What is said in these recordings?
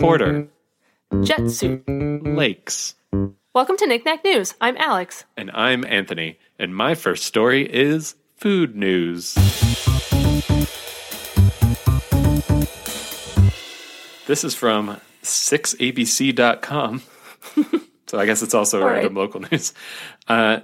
Porter, Jet suit. lakes. Welcome to Knickknack News. I'm Alex. And I'm Anthony, and my first story is food news. This is from 6abc.com. so I guess it's also All random right. local news. Uh,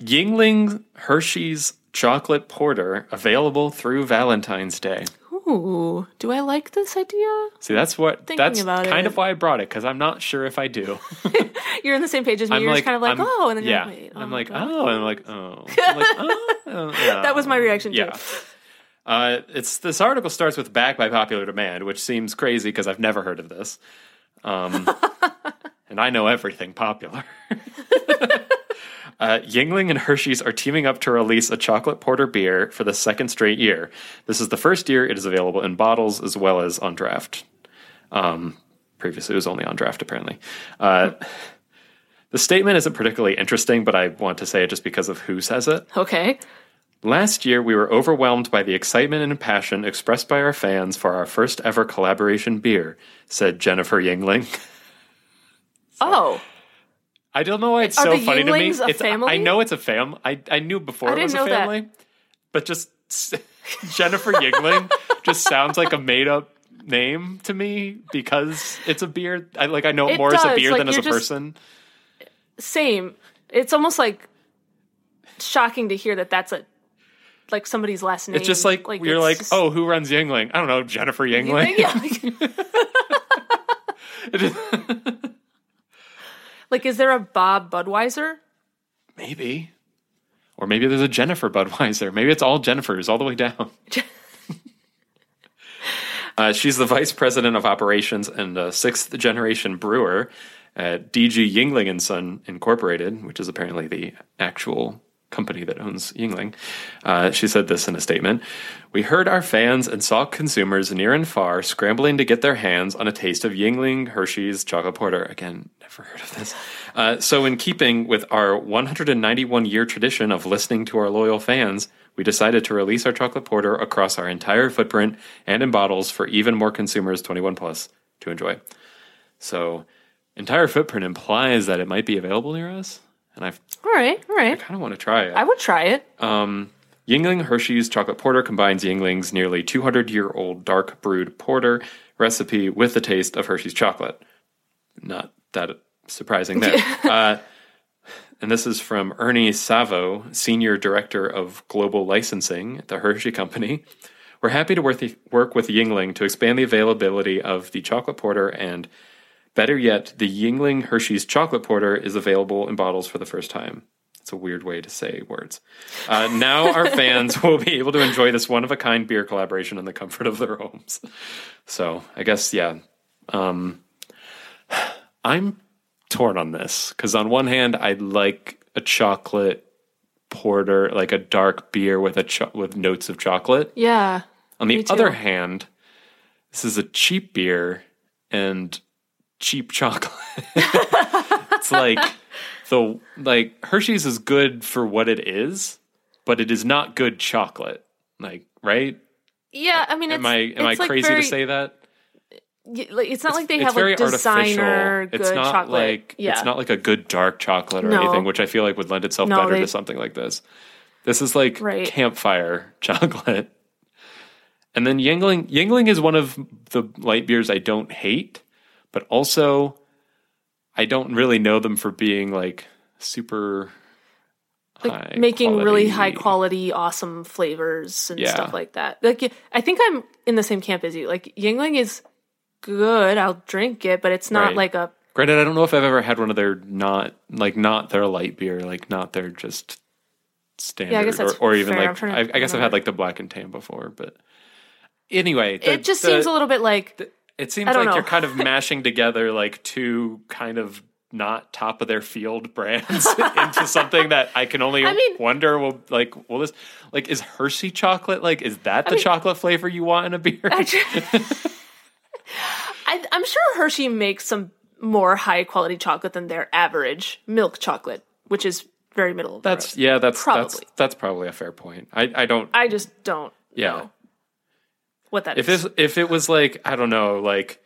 Yuengling Hershey's chocolate porter available through Valentine's Day. Ooh, do I like this idea? See, that's what Thinking that's kind it. of why I brought it because I'm not sure if I do. You're on the same page as me. I'm You're like just kind of like, I'm- oh, and then yeah, you're like, wait, oh I'm like, oh, I'm like, oh, I'm like, oh, oh, yeah. That was my reaction too. Yeah. Uh, it's this article starts with "back by popular demand," which seems crazy because I've never heard of this, um, and I know everything popular. Uh, Yuengling and Hershey's are teaming up to release a chocolate porter beer for the second straight year. This is the first year it is available in bottles as well as on draft. Um, previously, it was only on draft, apparently. Uh, the statement isn't particularly interesting, but I want to say it just because of who says it. Okay. Last year, we were overwhelmed by the excitement and passion expressed by our fans for our first ever collaboration beer, said Jennifer Yuengling. Oh, I don't know why it's Are so the funny to me. A It's, family? I know it's a fam. I, I knew before I it was didn't a know that. family, but just Jennifer Yuengling just sounds like a made up name to me because it's a beer. I like I know it, It more as a does, beer like, than as a you're just- person. same. It's almost like shocking to hear that that's a like somebody's last name. It's just like, you're it's like, just- oh, who runs Yuengling? I don't know, Jennifer Yuengling. yeah, like, like, is there a Bob Budweiser? Maybe. Or maybe there's a Jennifer Budweiser. Maybe it's all Jennifers all the way down. uh, she's the vice president of operations and a sixth generation brewer at DG Yuengling and Son Incorporated, which is apparently the actual company that owns Yuengling. Uh, she said this in a statement We heard our fans and saw consumers near and far scrambling to get their hands on a taste of Yuengling Hershey's chocolate porter. Again, never heard of this. Uh, so, in keeping with our 191 year tradition of listening to our loyal fans, we decided to release our chocolate porter across our entire footprint and in bottles for even more consumers 21 plus to enjoy. So, entire footprint implies that it might be available near us, and I All right, all right. I kind of want to try it. I would try it. Um, Yuengling Hershey's Chocolate Porter combines Yuengling's nearly 200 year old dark brewed porter recipe with the taste of Hershey's chocolate. Not that surprising there. uh, and this is from Ernie Savo, Senior Director of Global Licensing at the Hershey Company. We're happy to work, work with Yuengling to expand the availability of the chocolate porter and Better yet, the Yuengling Hershey's chocolate porter is available in bottles for the first time. It's a weird way to say words. Uh, now our fans will be able to enjoy this one of a kind beer collaboration in the comfort of their homes. So I guess yeah, um, I'm torn on this because on one hand I like a chocolate porter, like a dark beer with a cho- with notes of chocolate. Yeah. On the other hand, this is a cheap beer and cheap chocolate. it's like the like Hershey's is good for what it is, but it is not good chocolate. Like, right? Yeah, I mean, it's, Am I am I it's like crazy very- to say that? it's not like they have like designer artificial. good It's not chocolate. like yeah. it's not like a good dark chocolate or No. anything, which I feel like would lend itself No, better they- to something like this. This is like Right. campfire chocolate. And then Yuengling Yuengling is one of the light beers I don't hate, but also I don't really know them for being like super like high making really high quality, awesome flavors and Yeah. stuff like that. Like, I think I'm in the same camp as you. Like, Yuengling is good. I'll drink it, but it's not Right. like a Granted, I don't know if I've ever had one of their not like not their light beer, like not their just standard, yeah, I guess that's or, or even. Like I, I guess I've had like the black and tan before, but anyway, the- it just the- seems a little bit like It seems I like you're kind of mashing together like two kind of not top of their field brands into something that I can only I mean- wonder will like will this like is Hershey chocolate like is that the mean- chocolate flavor you want in a beer? I, I'm sure Hershey makes some more high quality chocolate than their average milk chocolate, which is very middle of the That's road. yeah. That's that's Probably. that's probably a fair point. I I don't. I just don't Yeah. know what that If is. this if it was like I don't know like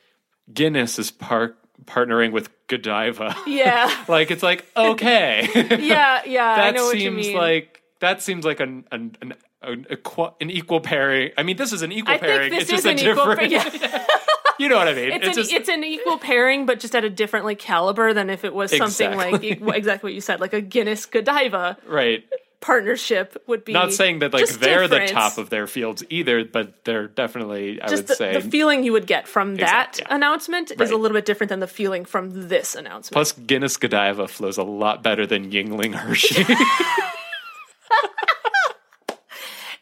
Guinness is par- partnering with Godiva. yeah, like it's like okay. yeah, yeah. I that know what you seems like that seems like an an an, an, equa- an equal pairing. I mean, this is an equal I pairing. think this it's is just an a equal. different. Yeah. you know what I mean? It's, an, just it's an equal pairing, but just at a different like caliber than if it was something like Exactly. exactly what you said, like a Guinness Godiva right. Partnership would be. Not saying that like they're the top of their fields either, but they're definitely. I Just would the, say. the feeling you would get from that yeah. announcement is a little bit different than the feeling from this announcement. Plus, Guinness Godiva flows a lot better than Yuengling Hershey.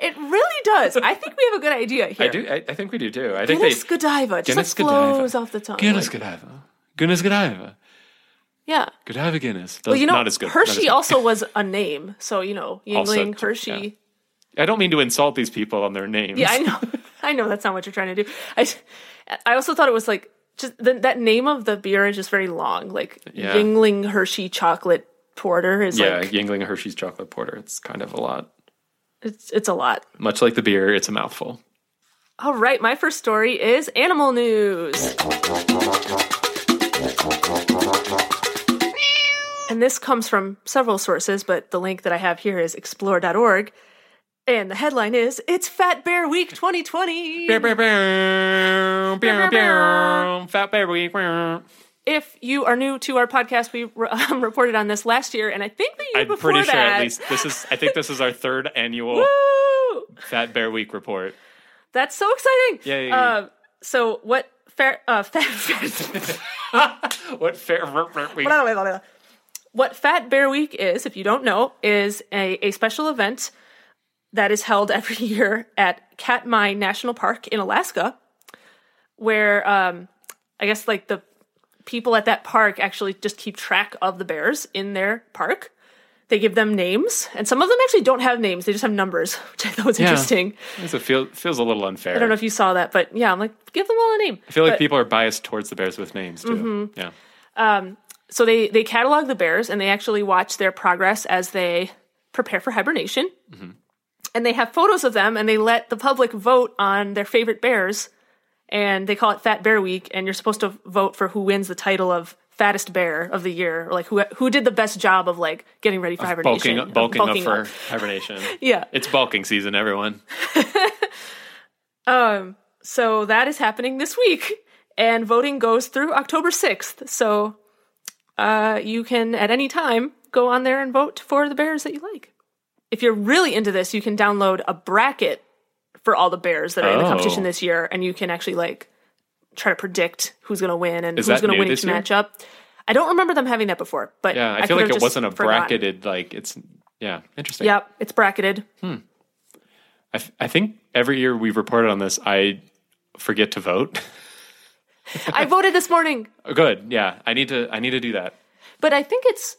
it really does. I think we have a good idea here. I do. I, I think we do too. I think Guinness they. Godiva just Guinness like Godiva. flows off the tongue. Guinness like- Godiva. Guinness Godiva. Yeah. good have Godiva Guinness. Well, you know, not as good. not as Hershey good. also was a name, so you know, Yuengling, t- Hershey. I don't mean to insult these people on their names. Yeah, I know. I know that's not what you're trying to do. I, I also thought it was like just the, that name of the beer is just very long. Like Yeah. Yuengling Hershey chocolate porter is like Yeah, like Yuengling Hershey's chocolate porter. It's kind of a lot. it's it's a lot. Much like the beer, it's a mouthful. All right, my first story is animal news. And this comes from several sources, but the link that I have here is explore.org. And the headline is It's Fat Bear Week 2020. Bear, bear, bear, bear, bear, Fat bear week. If you are new to our podcast, we um, reported on this last year, and I think the year I'm before pretty sure that. at least this is. I think this is our third annual Fat Bear Week report. That's so exciting. Yay. Uh, so what fair uh, fat, fat What fair week? What Fat Bear Week is, if you don't know, is a, a special event that is held every year at Katmai National Park in Alaska, where um, I guess like the people at that park actually just keep track of the bears in their park. They give them names, and some of them actually don't have names; they just have numbers, which I thought was interesting. It feel, feels a little unfair. I don't know if you saw that, but yeah, I'm like, give them all a name. I feel like people are biased towards the bears with names too. Mm-hmm. Yeah. So they they catalog the bears and they actually watch their progress as they prepare for hibernation. And they have photos of them and they let the public vote on their favorite bears. And they call it fat bear week. And you're supposed to vote for who wins the title of fattest bear of the year. Or like who who did the best job of like getting ready for hibernation. Bulking, of bulking, bulking up up. for hibernation. yeah. It's bulking season, everyone. um, so that is happening this week. And voting goes through october 6th so uh, you can at any time go on there and vote for the bears that you like if you're really into this you can download a bracket for all the bears that are in the Oh. competition this year and you can actually like try to predict who's going to win and Is who's going to win each matchup i don't remember them having that before but Yeah, I, I feel like it wasn't a forgotten. bracketed like it's yeah interesting. yep it's bracketed Hmm. I, f- I think every year we've reported on this, I forget to vote. i voted this morning Good, yeah. I need to. I need to do that. But I think it's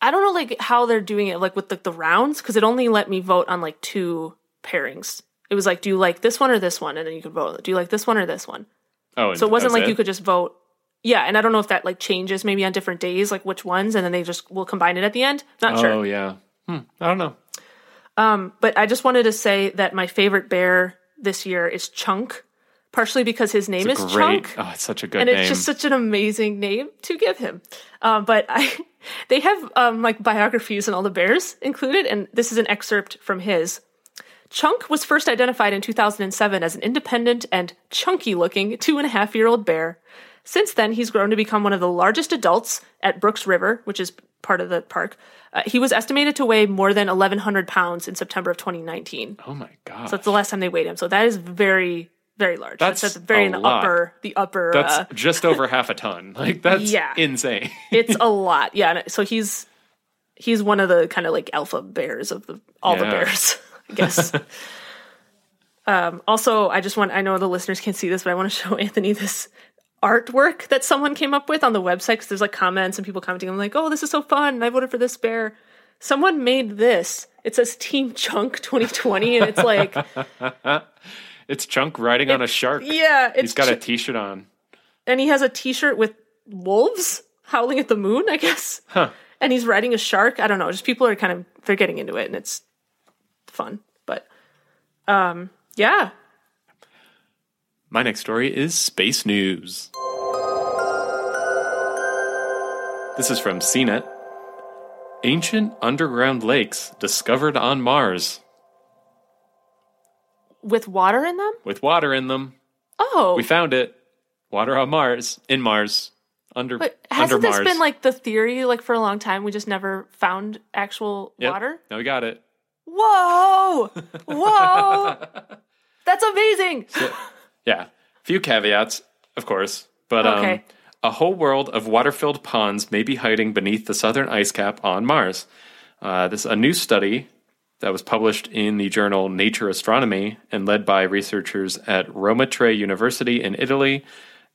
I don't know like how they're doing it like with the, the rounds because it only let me vote on like two pairings. It was like, do you like this one or this one? And then you could vote. Do you like this one or this one? Oh, So it wasn't like you could just vote. Yeah, and I don't know if that like changes maybe on different days, like which ones, and then they just will combine it at the end. Not Oh sure. Oh yeah. Hmm, I don't know. Um, But I just wanted to say that my favorite bear this year is Chunk, partially because his name is Great. Chunk. Oh, it's such a good name. and name. it's just such an amazing name to give him. Um, but I, they have um, like biographies and all the bears included, and this is an excerpt from his. Chunk was first identified in 2007 as an independent and chunky-looking two and a half year old bear. Since then, he's grown to become one of the largest adults at Brooks River, which is part of the park. Uh, he was estimated to weigh more than 1,100 pounds in September of 2019. oh my god. So that's the last time they weighed him. So that is very, very large. That's, That's very the lot. upper, the upper. That's uh, just over half a ton. Like that's Yeah. insane. it's a lot. Yeah. So he's he's one of the kind of like alpha bears of the all the bears, I guess. um, also, I just want I know the listeners can't see this, but I want to show Anthony this artwork that someone came up with on the website because there's like comments and people commenting. I'm like, oh, this is so fun. I voted for this bear. Someone made this. It says Team Chunk 2020, and it's like, It's Chunk riding on a shark. yeah, it's He's got a Ch- T-shirt on. and he has a T-shirt with wolves howling at the moon. I guess. Huh. and he's riding a shark. I don't know. Just people are kind of they're getting into it, and it's fun. But um, yeah, My next story is space news. This is from CNET. Ancient underground lakes discovered on Mars with water in them. with water in them. Oh, We found it. Water on Mars, in Mars, under but under hasn't this Mars. been like the theory like for a long time? We just never found actual Yep. water. Now we got it. Whoa, whoa, that's amazing. Yeah. Few caveats, of course, but um, a whole world of water-filled ponds may be hiding beneath the southern ice cap on Mars. Uh, this a new study that was published in the journal Nature Astronomy and led by researchers at Roma Tre University in Italy.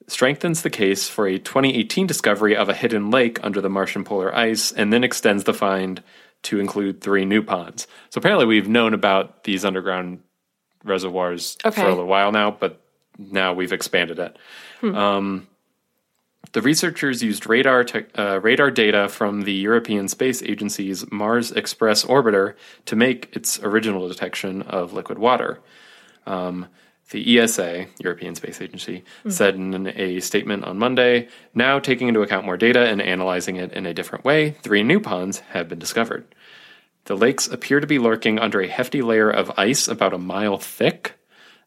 Strengthens the case for a 2018 discovery of a hidden lake under the Martian polar ice, and then extends the find to include three new ponds. So apparently, we've known about these underground reservoirs Okay. for a little while now, but now we've expanded it. Um, the researchers used radar te- uh, radar data from the European Space Agency's Mars Express orbiter to make its original detection of liquid water. Um, the ESA, European Space Agency, said in a statement on Monday now taking into account more data and analyzing it in a different way, three new ponds have been discovered. The lakes appear to be lurking under a hefty layer of ice about a mile thick.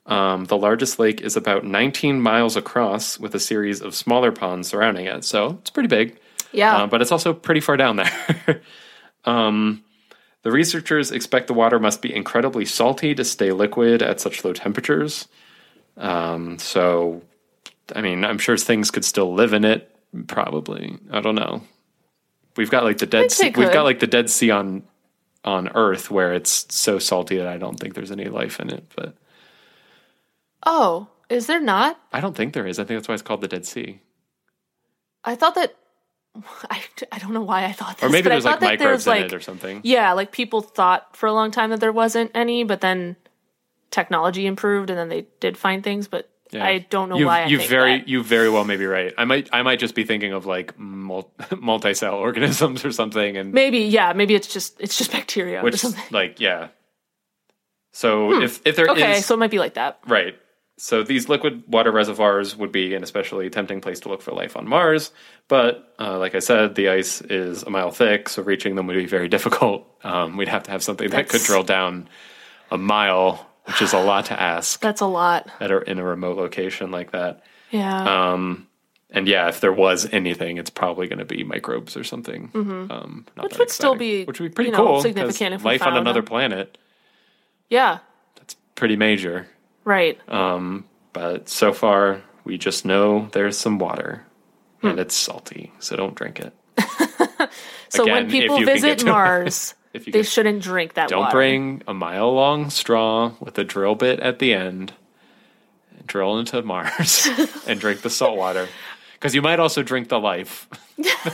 Um, the largest lake is about 19 miles across with a series of smaller ponds surrounding it. So it's pretty big, Yeah, uh, but it's also pretty far down there. um, the researchers expect the water must be incredibly salty to stay liquid at such low temperatures. Um, so, I mean, I'm sure things could still live in it. Probably, I don't know. We've got like the dead. Sea, we've got like the Dead Sea on on Earth, where it's so salty that I don't think there's any life in it. But Oh, is there not? I don't think there is. I think that's why it's called the Dead Sea. I thought that. I, I don't know why I thought this. Or maybe there's like there microbes was, in like, it or something. Yeah, like people thought for a long time that there wasn't any, but then technology improved and then they did find things. But Yeah. I don't know you, why. I you think very that. you very well may be right. I might I might just be thinking of like mul- multi-cell organisms or something, and maybe yeah, maybe it's just it's just bacteria or which something. like yeah. So if if there is Hmm. Okay, so it might be like that. right, so these liquid water reservoirs would be an especially tempting place to look for life on Mars. But uh, like I said, the ice is a mile thick, so reaching them would be very difficult. Um, we'd have to have something that could drill down a mile, which is a lot to ask That's a lot. at a, in a remote location like that. Yeah. Um, and yeah, if there was anything, it's probably going to be microbes or something. Um, not Mm-hmm. Which that would still be, which would be pretty you know, cool. significant if life on another them. planet. yeah. That's pretty major. Right. Um, but so far, we just know there's some water, Hmm. and it's salty, so don't drink it. so again, when people visit Mars, they get- shouldn't drink that don't water. bring a mile long straw with a drill bit at the end, and drill into Mars, and drink the salt water. Because you might also drink the life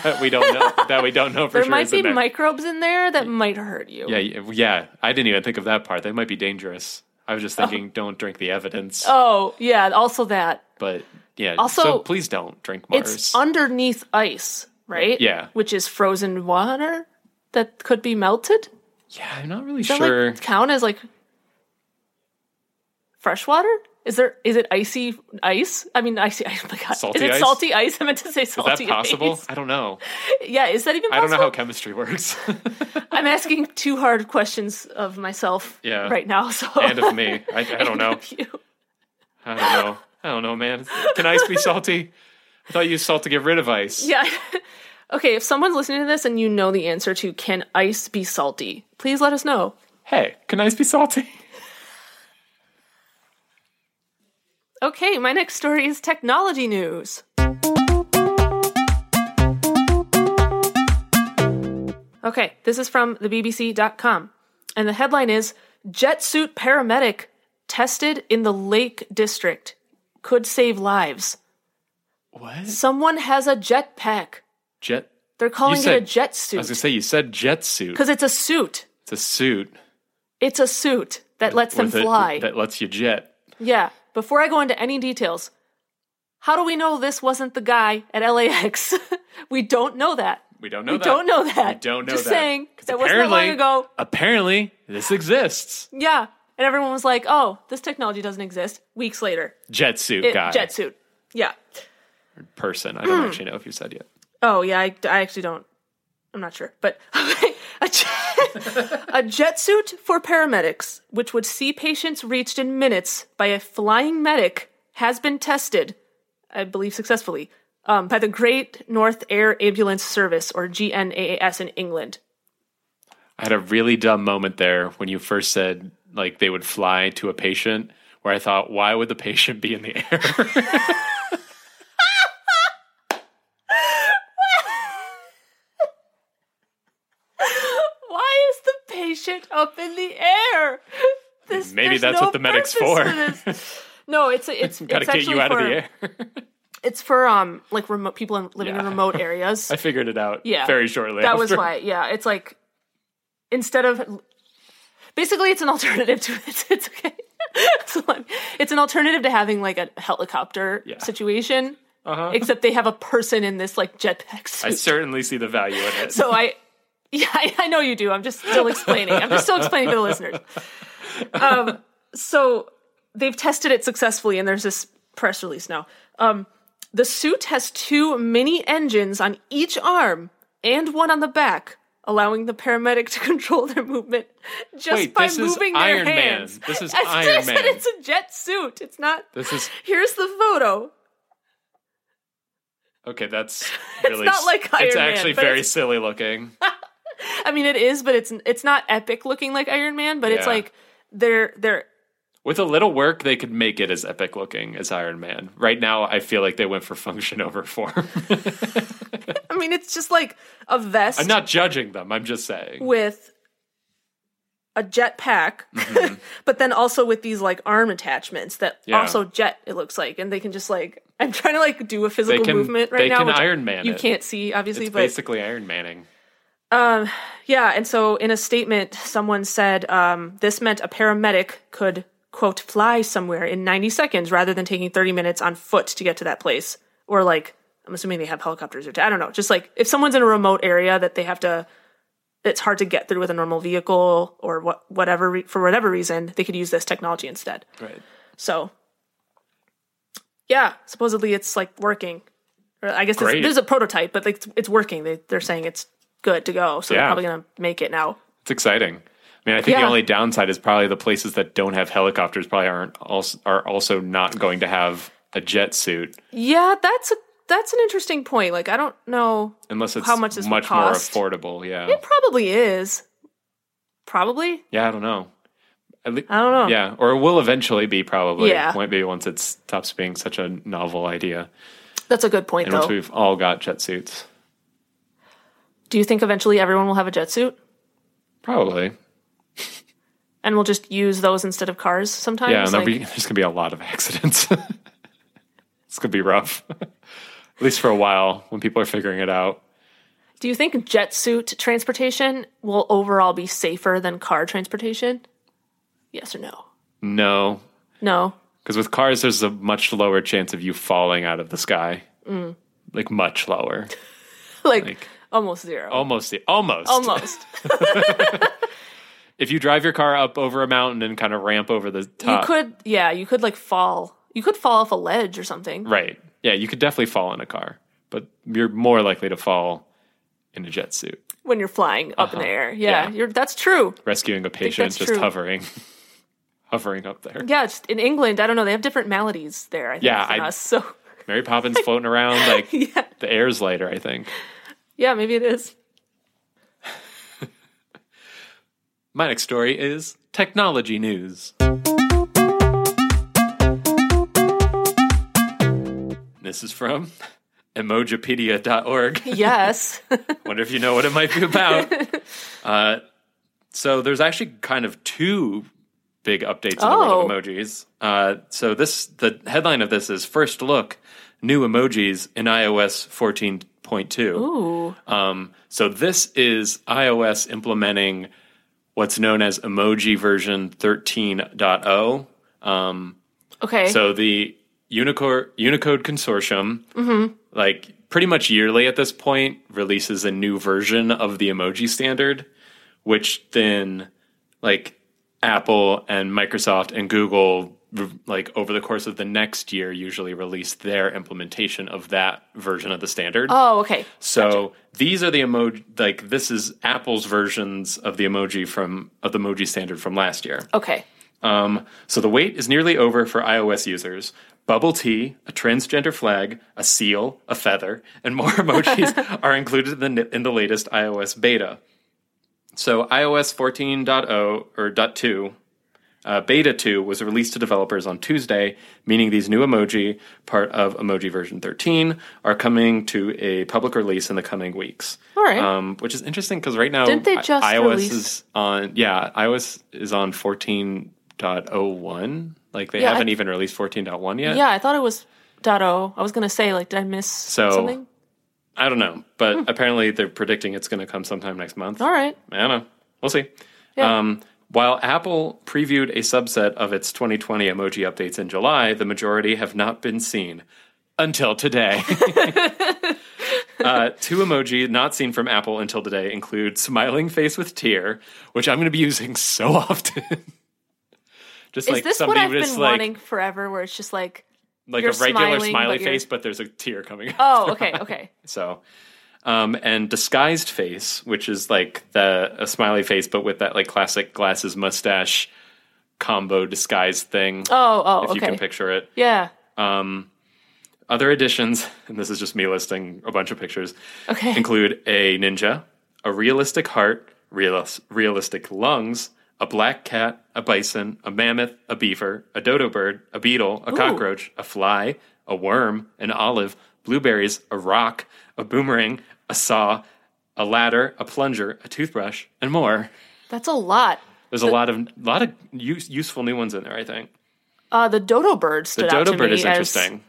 that we don't know that we don't know for there sure. There might be microbes in there that might hurt you. Yeah, yeah, yeah. I didn't even think of that part. They might be dangerous. I was just oh. thinking, don't drink the evidence. Oh, yeah. Also that But yeah, Also, so please don't drink Mars. it's underneath ice, right? Yeah. Which is frozen water that could be melted. yeah, I'm not really Does that sure. like count as like fresh water? Is there is it icy ice? I mean icy ice. Oh my god. Salty is it ice? salty ice? I meant to say salty. Is that possible? ice. I don't know. Yeah, is that even possible? I don't know how chemistry works. I'm asking two hard questions of myself Yeah. right now. So and of me. I, I don't know. you. I don't know. I don't know, man. Can ice be salty? I thought you used salt to get rid of ice. Yeah. okay, if someone's listening to this and you know the answer to can ice be salty, please let us know. Hey, can ice be salty? Okay, my next story is technology news. Okay, this is from the BBC.com. And the headline is Jet suit paramedic tested in the Lake District could save lives. What? Someone has a jetpack. Jet? They're calling it a jet I was suit gonna say you said jet suit. because it's a suit. It's a suit It's a suit that lets them with a- fly. that lets you jet. Yeah. Before I go into any details, how do we know this wasn't the guy at LAX? we don't know that. We don't know that. We that. don't know that. We don't know Just that. saying that wasn't that long apparently- ago. Apparently, this exists. Yeah. And everyone was like, "Oh, this technology doesn't exist." Weeks later, Jet suit it, guy. jet suit. Yeah. person. I Hmm. don't actually know if you said yet. Oh yeah, I, I actually don't. I'm not sure, but a, jet, a jet suit for paramedics, which would see patients reached in minutes by a flying medic, has been tested, I believe successfully, um, by the Great North Air Ambulance Service or GNAAS in England. I had a really dumb moment there when you first said like they would fly to a patient where I thought, why would the patient be in the air? Why is patient up in the air? This, Maybe that's no what the medic's purpose for. No, it's it's Gotta it's get actually you out for, of the air. It's for um like remote people in, living in remote areas. I figured it out Yeah. very shortly. that was why. Yeah, it's like instead of basically it's an alternative to it. It's okay. so, like, it's an alternative to having like a helicopter Yeah. situation, Uh-huh. except they have a person in this like jetpack I certainly see the value in it. so I, yeah, I, I know you do. I'm just still explaining. I'm just still explaining to the listeners. Um, so they've tested it successfully, and there's this press release now. Um, the suit has two mini engines on each arm and one on the back, allowing the paramedic to control their movement just Wait, by moving their Iron Man. hands. This is I Iron said Man. it's a jet suit. It's not. this is Here's the photo. okay. That's really not like It's Iron Man, actually very it's- silly looking. I mean, it is, but it's it's not epic looking like Iron Man. But it's like they're they're With a little work, they could make it as epic looking as Iron Man. Right now, I feel like they went for function over form. I mean, it's just like a vest I'm not judging them. I'm just saying. with a jet pack, but then also with these like arm attachments that Mm-hmm. Yeah. also jet. It looks like, and they can just like I'm trying to like do a physical can. movement right they now. can which Iron Man. you it. can't see obviously, It's but basically Iron Manning. Yeah. And so in a statement, someone said um, this meant a paramedic could quote fly somewhere in 90 seconds rather than taking 30 minutes on foot to get to that place, or like I'm assuming they have helicopters or I don't know. Just like if someone's in a remote area that they have to, it's hard to get through with a normal vehicle or what whatever re- for whatever reason they could use this technology instead. Right. So yeah, supposedly it's like working. Or I guess is a prototype, but like, it's working. They, they're saying it's good to go, so they're probably gonna make it now. It's exciting. I mean, I think the only downside is probably the places that don't have helicopters probably aren't also are also not going to have a jet suit Yeah, that's a that's an interesting point. Like I don't know. unless it's How much this much more affordable. Yeah. It probably is. Probably. Yeah, I don't know. Le- I don't know. yeah, or it will eventually be probably. Yeah. Might be once it stops being such a novel idea. That's a good point And though. once we've all got jet suits. Do you think eventually everyone will have a jet suit Probably. and we'll just use those instead of cars sometimes? Yeah, and Like- be, there's going to be a lot of accidents. it's going to be rough. At least for a while when people are figuring it out. Do you think jet suit transportation will overall be safer than car transportation? Yes or no? No, No. because with cars, there's a much lower chance of you falling out of the sky. Mm. Like, much lower. Like, Like, almost zero. almost. Almost. Almost. If you drive your car up over a mountain and kind of ramp over the top, you could, yeah, you could like fall. You could fall off a ledge or something. Right. Yeah, you could definitely fall in a car, but you're more likely to fall in a jet suit, when you're flying up in the air. Yeah, Uh-huh. Yeah. You're, that's true. rescuing a patient just true. hovering, hovering up there. Yeah, in England, I don't know. They have different maladies there. I think, Yeah, than I- us. So Mary Poppins floating around like yeah, the air's lighter, I think. Yeah, maybe it is. My next story is technology news. This is from emojipedia.org. Yes. Wonder if you know what it might be about. Uh, so there's actually kind of two big updates in oh. the world of oh. emojis. Uh, so this the headline of this is first look new emojis in iOS 14 2.2. Um, so this is iOS implementing what's known as emoji version 13.0. Um, okay. So the Unicor- Unicode Consortium, mm-hmm. like pretty much yearly at this point, releases a new version of the emoji standard, which then, like, Apple and Microsoft and Google like over the course of the next year usually release their implementation of that version of the standard. Oh, okay. So these are the emoji like this is Apple's versions of the emoji from of the emoji standard from last year. Okay. Um, so the wait is nearly over for iOS users. Bubble tea, a transgender flag, a seal, a feather, and more emojis are included in the, in the latest iOS beta. So iOS 14.0 or .2 uh, Beta 2 was released to developers on Tuesday, meaning these new emoji, part of emoji version 13, are coming to a public release in the coming weeks. All right. Um, which is interesting because right now Didn't they I- just iOS release- is on yeah iOS is on 14.01. Like they Yeah, I- haven't even released 14.1 yet. Yeah, I thought it was .o. I was gonna say like, did I miss So- something? I don't know, but Hmm. apparently they're predicting it's going to come sometime next month. All right. I don't know. We'll see. Yeah. Um, while Apple previewed a subset of its 2020 emoji updates in July, the majority have not been seen until today. uh, two emoji not seen from Apple until today include smiling face with tear, which I'm going to be using so often. just Is like this what somebody I've been like wanting forever? Where it's just like, like a regular smiling, smiley but face, but there's a tear coming. oh, okay, okay. So, um, and disguised face, which is like the a smiley face, but with that like classic glasses mustache combo disguise thing. Oh, oh, if you can picture it. yeah. Other additions, and this is just me listing a bunch of pictures, Okay. include a ninja, a realistic heart, realis- realistic lungs, a black cat, a bison, a mammoth, a beaver, a dodo bird, a beetle, a cockroach, a fly, a worm, an olive, blueberries, a rock, a boomerang, a saw, a ladder, a plunger, a toothbrush, and more. That's a lot. There's a lot of lot of use, useful new ones in there. I think Uh, the dodo bird the stood out to bird me is as, interesting.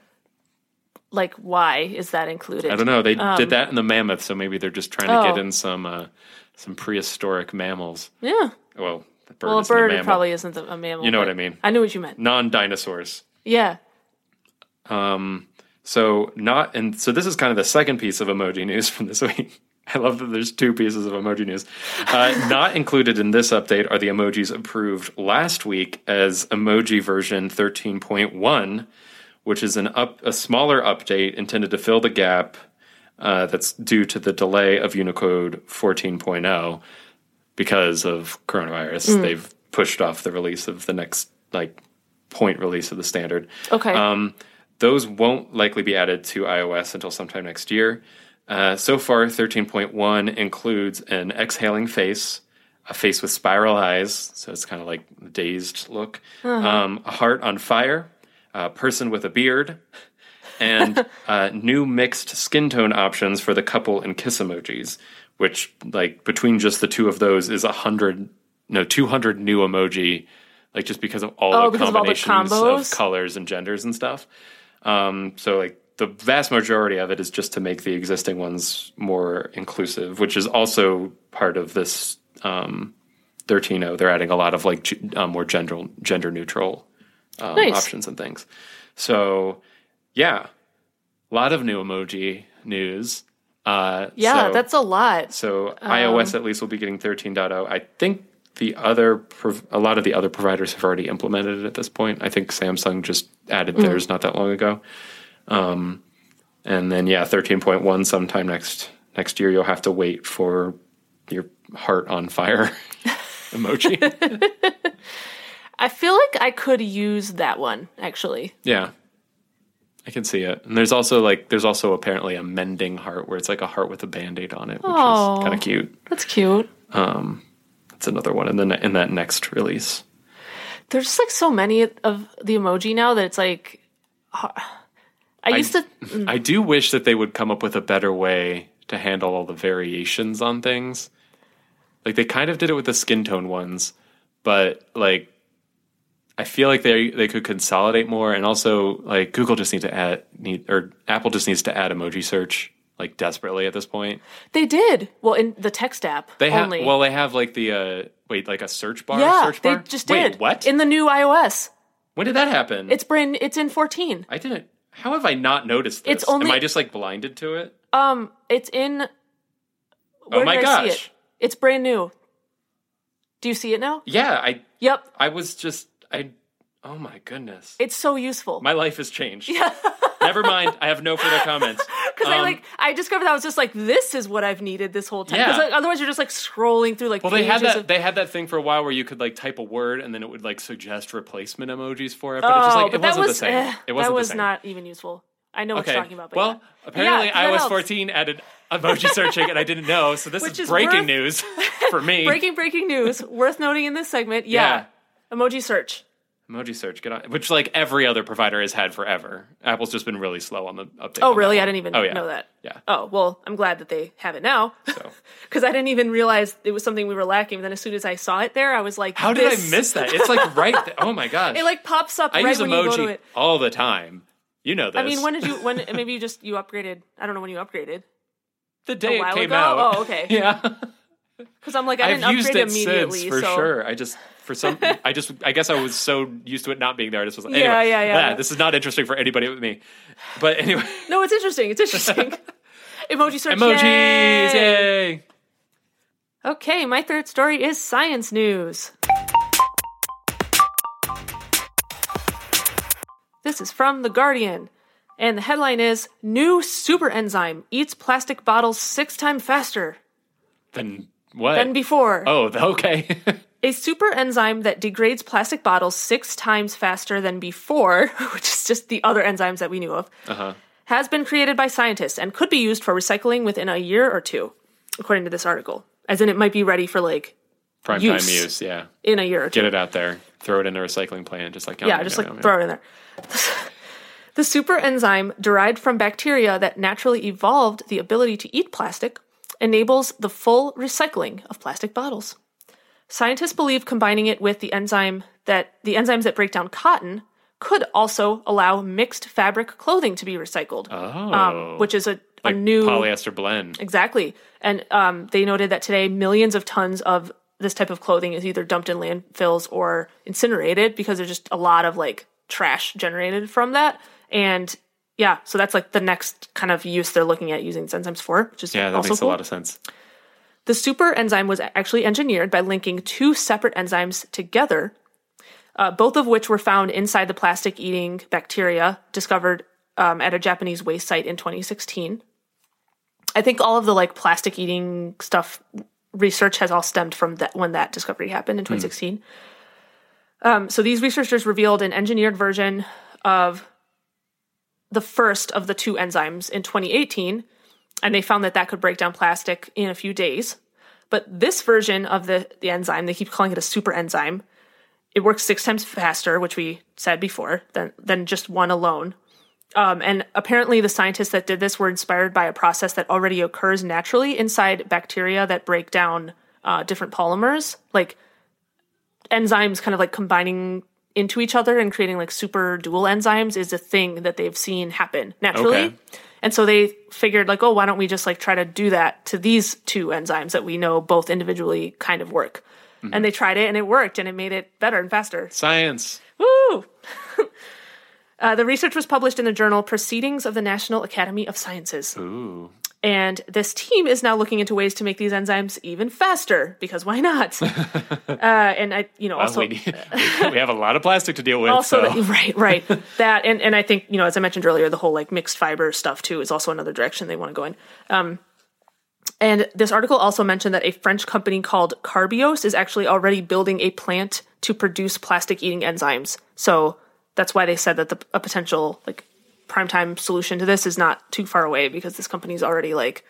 like, why is that included? I don't know. They did that in the mammoth, so maybe they're just trying to Um, Oh. get in some uh, some prehistoric mammals. Yeah. Well, the bird Well, a bird a probably isn't a mammal. You know what I mean. I knew what you meant. non-dinosaurs. Yeah. So not and so this is kind of the second piece of emoji news from this week. I love that there's two pieces of emoji news. Uh, not included in this update are the emojis approved last week as emoji version 13.1, which is an up a smaller update intended to fill the gap uh, that's due to the delay of Unicode 14.0 because of coronavirus. They've pushed off the release of the next like point release of the standard. Okay. Um, those won't likely be added to iOS until sometime next year. Uh, so far, 13.1 includes an exhaling face, a face with spiral eyes, so it's kind of like a dazed look, um, a heart on fire, a person with a beard, and uh, new mixed skin tone options for the couple and kiss emojis, which, like, between just the two of those is a hundred, no, 200 new emoji, like, just because of all Oh, the of all the combinations combos? of colors and genders and stuff. Um, so like the vast majority of it is just to make the existing ones more inclusive, which is also part of this um, 13.0. They're adding a lot of like uh, more gender gender neutral um, Nice. options and things. So yeah, a lot of new emoji news. Uh, yeah, so- that's a lot. so Um, iOS at least will be getting 13.0. I think the other prov- a lot of the other providers have already implemented it at this point. I think Samsung just added Mm. theirs not that long ago. Um, and then yeah, 13.1 sometime next next year you'll have to wait for your heart on fire emoji. I feel like I could use that one actually. yeah. I can see it. And there's also like there's also apparently a mending heart where it's like a heart with a band-aid on it, which Aw. is kind of cute. That's cute. Um It's another one in the ne- in that next release. There's just like so many of the emoji now that it's like. I used to. I do wish that they would come up with a better way to handle all the variations on things. Like they kind of did it with the skin tone ones, but like I feel like they they could consolidate more and also like Google just needs to add need or Apple just needs to add emoji search like desperately at this point. They did well in the text app. They have only. well they have like the uh wait like a search bar yeah, search bar? they just Wait, did. what? in the new iOS? when did that happen? It's brand. It's in 14. I didn't How have I not noticed this? It's only- Am I just like blinded to it? Um, it's in. Where oh my did I see gosh. it? It's brand new. Do you see it now? Yeah, I Yep. I was just I oh my goodness. It's so useful. My life has changed. Never mind. I have no further comments. Because I Um, like, I discovered that I was just like, this is what I've needed this whole time. Because Yeah. like, otherwise, you're just like scrolling through like Well, they had that. of. They had that thing for a while where you could like type a word and then it would like suggest replacement emojis for it. But it just oh, like it that wasn't was the same. eh, it wasn't that was not even useful. I know what okay. you're talking about. But well, yeah. apparently yeah, that iOS helps. 14 added emoji searching and I didn't know. So this Which is breaking worth- news for me. breaking breaking news worth noting in this segment. Yeah, emoji search. Emoji search, get on, which like every other provider has had forever. Apple's just been really slow on the update. Oh, really? I didn't even oh, yeah. know that. Yeah. Oh well, I'm glad that they have it now. So Because I didn't even realize it was something we were lacking. But then as soon as I saw it there, I was like, how did I miss that? It's like right. Th- oh my gosh! It like pops up I right use when you go to emoji it. all the time. You know this. I mean, when did you? When maybe you just you upgraded? I don't know when you upgraded. the day while it came ago? out. Oh, okay. yeah. Because I'm like, I didn't I've used upgrade it immediately. since for so sure. I just for some I just I guess I was so used to it not being there. I just was like, Yeah, anyway, yeah, yeah. ah, This is not interesting for anybody with me. But anyway, no, it's interesting. It's interesting. Emoji search. emojis, yay! yay! Okay, my third story is science news. This is from The Guardian, and the headline is New super enzyme eats plastic bottles six times faster Then what? than before. oh, okay. A super enzyme that degrades plastic bottles six times faster than before, which is just the other enzymes that we knew of, uh-huh. has been created by scientists and could be used for recycling within a year or two, according to this article. As in, it might be ready for like Prime Use. time use, yeah. in a year or two. Get it out there. Throw it in a recycling plant, just like Yeah, just like throw it in there. the super enzyme derived from bacteria that naturally evolved the ability to eat plastic enables the full recycling of plastic bottles. Scientists believe combining it with the enzyme that the enzymes that break down cotton could also allow mixed fabric clothing to be recycled, Oh, um, which is a, a new polyester blend. Exactly. And um, they noted that today millions of tons of this type of clothing is either dumped in landfills or incinerated because there's just a lot of like trash generated from that. And yeah, so that's like the next kind of use they're looking at using these enzymes for, which is Yeah, that also makes cool. a lot of sense. The super enzyme was actually engineered by linking two separate enzymes together, uh, both of which were found inside the plastic eating bacteria discovered um, at a Japanese waste site in 2016. I think all of the like plastic eating stuff research has all stemmed from that when that discovery happened in 2016. Um, so these researchers revealed an engineered version of the first of the two enzymes in 2018 and they found that that could break down plastic in a few days. But this version of the, the enzyme, they keep calling it a super enzyme. It works six times faster, which we said before, than, than just one alone. Um, and apparently, the scientists that did this were inspired by a process that already occurs naturally inside bacteria that break down uh, different polymers, like enzymes kind of like combining into each other and creating like super dual enzymes is a thing that they've seen happen naturally. Okay. And so they figured like, oh, why don't we just like try to do that to these two enzymes that we know both individually kind of work. And they tried it and it worked and it made it better and faster. Science. Woo! uh, the research was published in the journal Proceedings of the National Academy of Sciences. Ooh. And this team is now looking into ways to make these enzymes even faster because why not? uh, and I, you know, Well, also we, need, we have a lot of plastic to deal with. also so. that, right, right. that and and I think you know, as I mentioned earlier, the whole like mixed fiber stuff too is also another direction they want to go in. Um, and this article also mentioned that a French company called Carbios is actually already building a plant to produce plastic eating enzymes. So that's why they said that the, a potential like primetime solution to this is not too far away because this company's already like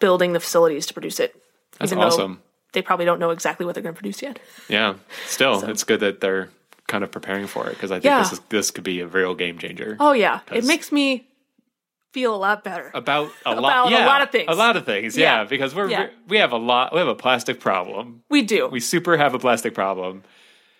building the facilities to produce it. That's even though awesome. They probably don't know exactly what they're going to produce yet. Yeah. Still, it's good that they're kind of preparing for it because I think Yeah. this is this could be a real game changer. Oh yeah, it makes me feel a lot better. About a About lot, a lot of things. A lot of things, yeah. Yeah. Because we're Yeah. we have a lot. We have a plastic problem. We do. We super have a plastic problem,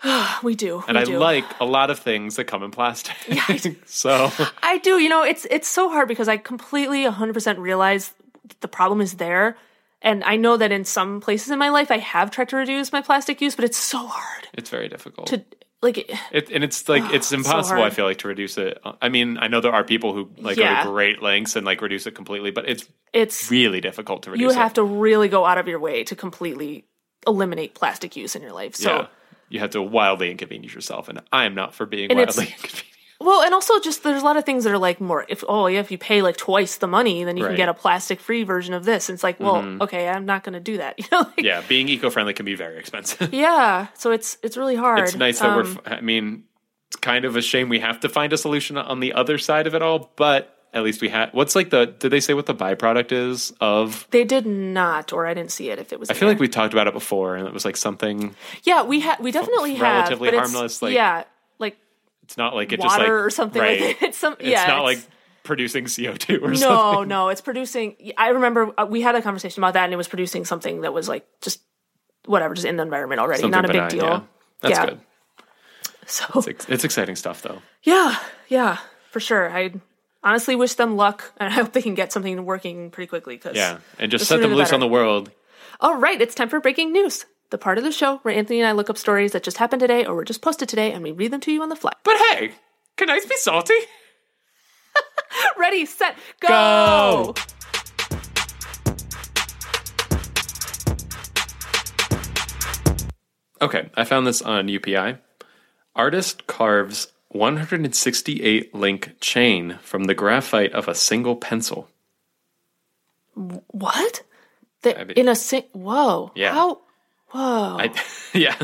We do. and we I do. like a lot of things that come in plastic. Yeah, so I do. You know, it's it's so hard because I completely 100% realize the problem is there. And I know that in some places in my life I have tried to reduce my plastic use, but it's so hard it's very difficult. to like it- It, and it's like it's impossible. I feel like to reduce it. I mean, I know there are people who like Yeah. go to great lengths and like reduce it completely, but it's it's really difficult to reduce. you it. have to really go out of your way to completely eliminate plastic use in your life. So yeah, you have to wildly inconvenience yourself, and I am not for being And wildly inconvenienced. Well, and also just there's a lot of things that are like more if oh yeah if you pay like twice the money then you Right. Mm-hmm. can get a plastic free version of this. And it's like well okay I'm not going to do that. You know like, Yeah, being eco-friendly can be very expensive. yeah. So it's it's really hard. it's nice that we're. I mean, it's kind of a shame we have to find a solution on the other side of it all, but at least we had. What's like the? Did they say what the byproduct is of? they did not, or I didn't see it. If it was, I feel like we talked about it before, and it was like something. yeah we had we definitely have relatively but it's- harmless, like- yeah like It's not like it water just like or something right. like. It's some yeah It's not like producing CO two or no something. no no. it's producing. I remember uh, we had a conversation about that and it was producing something that was like just whatever just in the environment already Something not a benign, big deal. Yeah. That's Yeah. good. So It's, it's exciting stuff, though. Yeah, yeah, for sure. I honestly wish them luck, and I hope they can get something working pretty quickly. Cause Yeah, and just the set them the loose better. on the world. All right, it's time for breaking news, the part of the show where Anthony and I look up stories that just happened today or were just posted today, and we read them to you on the fly. But hey, can I be salty? Ready, set, go! Go! Okay, I found this on UPI. Artist carves 168 link chain from the graphite of a single pencil. What? The, I mean- in a sing? Whoa! Yeah. How? Whoa! I, yeah,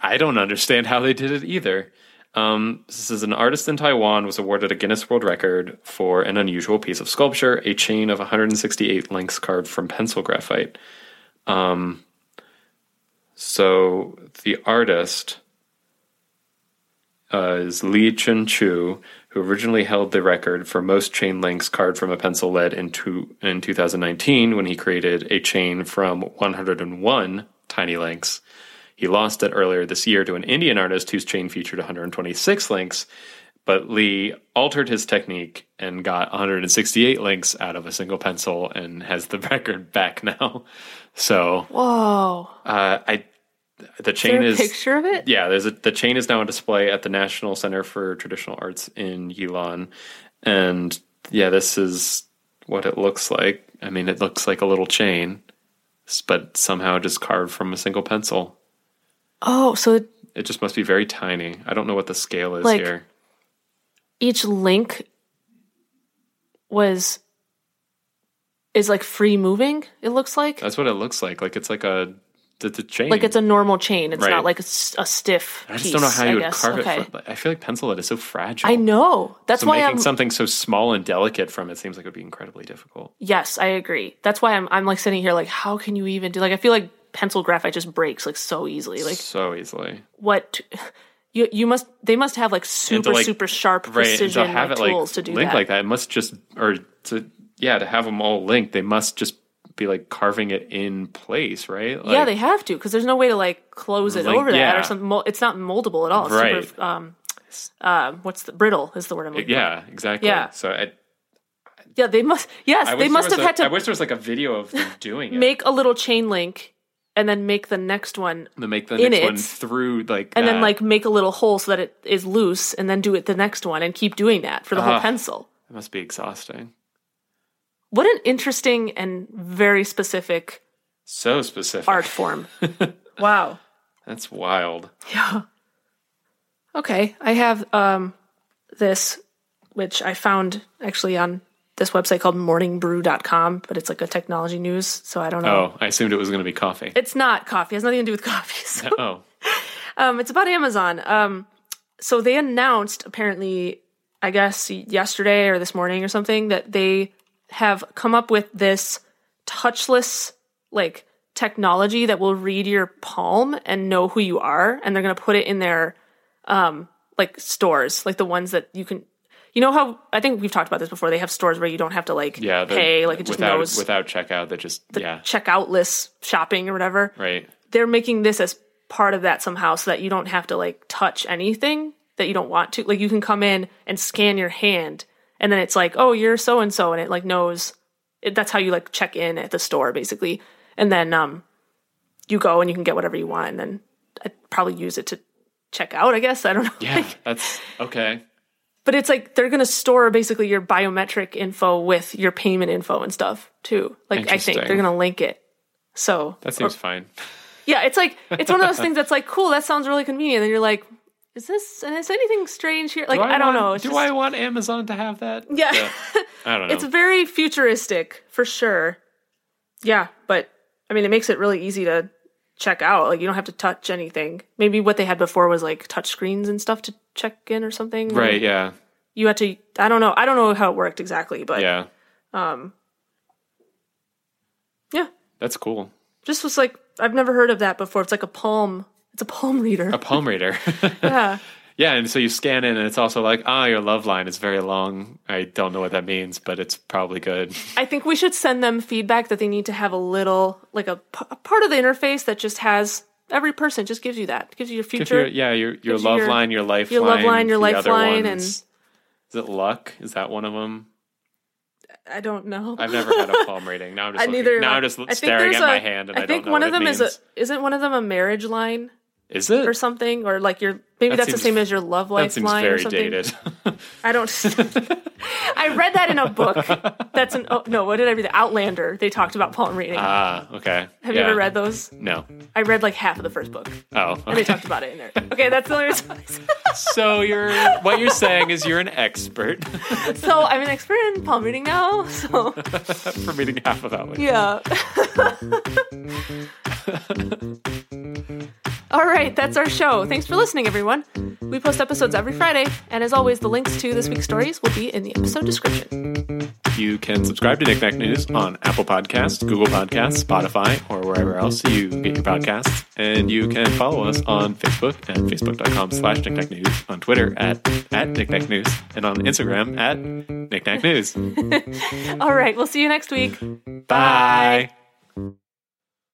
I don't understand how they did it either. Um, this is an artist in Taiwan was awarded a Guinness World Record for an unusual piece of sculpture, a chain of 168 links carved from pencil graphite. Um, so the artist uh, is Li Chun Chu, who originally held the record for most chain links carved from a pencil lead in, two, in 2019 when he created a chain from 101 tiny links. He lost it earlier this year to an Indian artist whose chain featured 126 links, but Lee altered his technique and got 168 links out of a single pencil and has the record back now. So Whoa! uh, I the Is chain there a is picture of it? yeah, there's a the chain is now on display at the National Center for Traditional Arts in Yilan, and yeah, this is what it looks like. I mean, it looks like a little chain, but somehow just carved from a single pencil. Oh, so It just must be very tiny. I don't know what the scale is Like- here. each link was is like free moving. It looks like That's what it looks like. Like it's like a it's a chain. like it's a normal chain. It's Right. not like a stiff. I just piece, don't know how I you would guess. carve okay. it. From, I feel like pencil lead is so fragile. I know. That's So why making I'm. something so small and delicate from it seems like it would be incredibly difficult. yes, I agree. That's why I'm. I'm like sitting here like, how can you even do? Like, I feel like pencil graphite just breaks like so easily. Like, so easily. what? You you must. They must have like super like- super sharp right precision like, it like tools to do linked that. like that it must just or to yeah to have them all linked they must just be like carving it in place right like, yeah, they have to because there's no way to like close it Like, over that yeah. or something. It's not moldable at all. It's Right. super, um, uh, what's the brittle is the word I'm looking for. yeah exactly Yeah. so I, Yeah, they must. Yes, they must have was had to. I wish there was like a video of them doing it make a little chain link and then make the next one to make the next it, one through like and then like make a little hole so that it is loose and then do it the next one and keep doing that for the whole Ah. pencil. it must be exhausting What an interesting and very specific so specific art form. wow. that's wild Yeah. Okay, I have um this which I found actually on this website called morningbrew.com, but it's like a technology news, so I don't know. oh I assumed it was going to be coffee It's not coffee. It has nothing to do with coffee. So oh Um, it's about Amazon. Um, so they announced apparently, I guess yesterday or this morning or something, that they have come up with this touchless like technology that will read your palm and know who you are, and they're gonna put it in their um like stores, like the ones that you can. You know how I think we've talked about this before. They have stores where you don't have to like yeah the- pay, like it just without knows without checkout that just yeah checkoutless shopping or whatever right they're making this as part of that somehow so that you don't have to like touch anything that you don't want to. Like you can come in and scan your hand and then it's like, oh, you're so and so, and it like knows. It, that's how you like check in at the store basically, and then um, you go and you can get whatever you want, and then I'd probably use it to check out. I guess I don't know. Yeah, that's okay. But it's like they're going to store basically your biometric info with your payment info and stuff too. Like I think they're going to link it. So That seems fine. yeah, it's like it's one of those things that's like cool. That sounds really convenient. And you're like, is this? Is anything strange here? Like Do I, don't want- know. It's do just- I want Amazon to have that? Yeah. I don't know. It's very futuristic for sure. Yeah, but I mean, it makes it really easy to check out. Like you don't have to touch anything. Maybe what they had before was like touch screens and stuff to check in or something. right. Yeah. You had to. I don't know. I don't know how it worked exactly, but Yeah. Um. yeah, That's cool. just was like I've never heard of that before. It's like a palm. It's a palm reader. A palm reader. yeah. yeah, and so you scan in, and it's also like, ah, your love line is very long. I don't know what that means, but it's probably good. I think we should send them feedback that they need to have a little, like a, p- a part of the interface that just has every person just gives you that gives you your future, you're, yeah, your your Gives you love your- line, your lifeline, your love line, your lifeline, and- is it luck? Is that one of them? I don't know. I've never had a palm reading. Now I'm just looking, neither. now I'm just staring at a- my hand, and I, I think don't know one what of them it is a means. isn't one of them a marriage line Is it? or something or like your maybe That that's seems- the same as your love life line or very something. dated. I don't. I read that in a book. That's an oh, no. What did I read? The Outlander. They talked about palm reading. ah, okay. Have you ever read those? No. I read like half of the first book. Oh, And they okay. talked about it in there. Okay, that's the only reason. I said- so you're what you're saying is you're an expert So I'm an expert in palm reading now. So for reading half of that one. yeah. All right, that's our show. Thanks for listening, everyone. We post episodes every Friday, and as always, the links to this week's stories will be in the episode description. You can subscribe to Knickknack News on Apple Podcasts, Google Podcasts, Spotify, or wherever else you get your podcasts. And you can follow us on Facebook at facebook.com slash Knickknack News, on Twitter at, at Knickknack News, and on Instagram at Knickknack News. All right, we'll see you next week. Bye.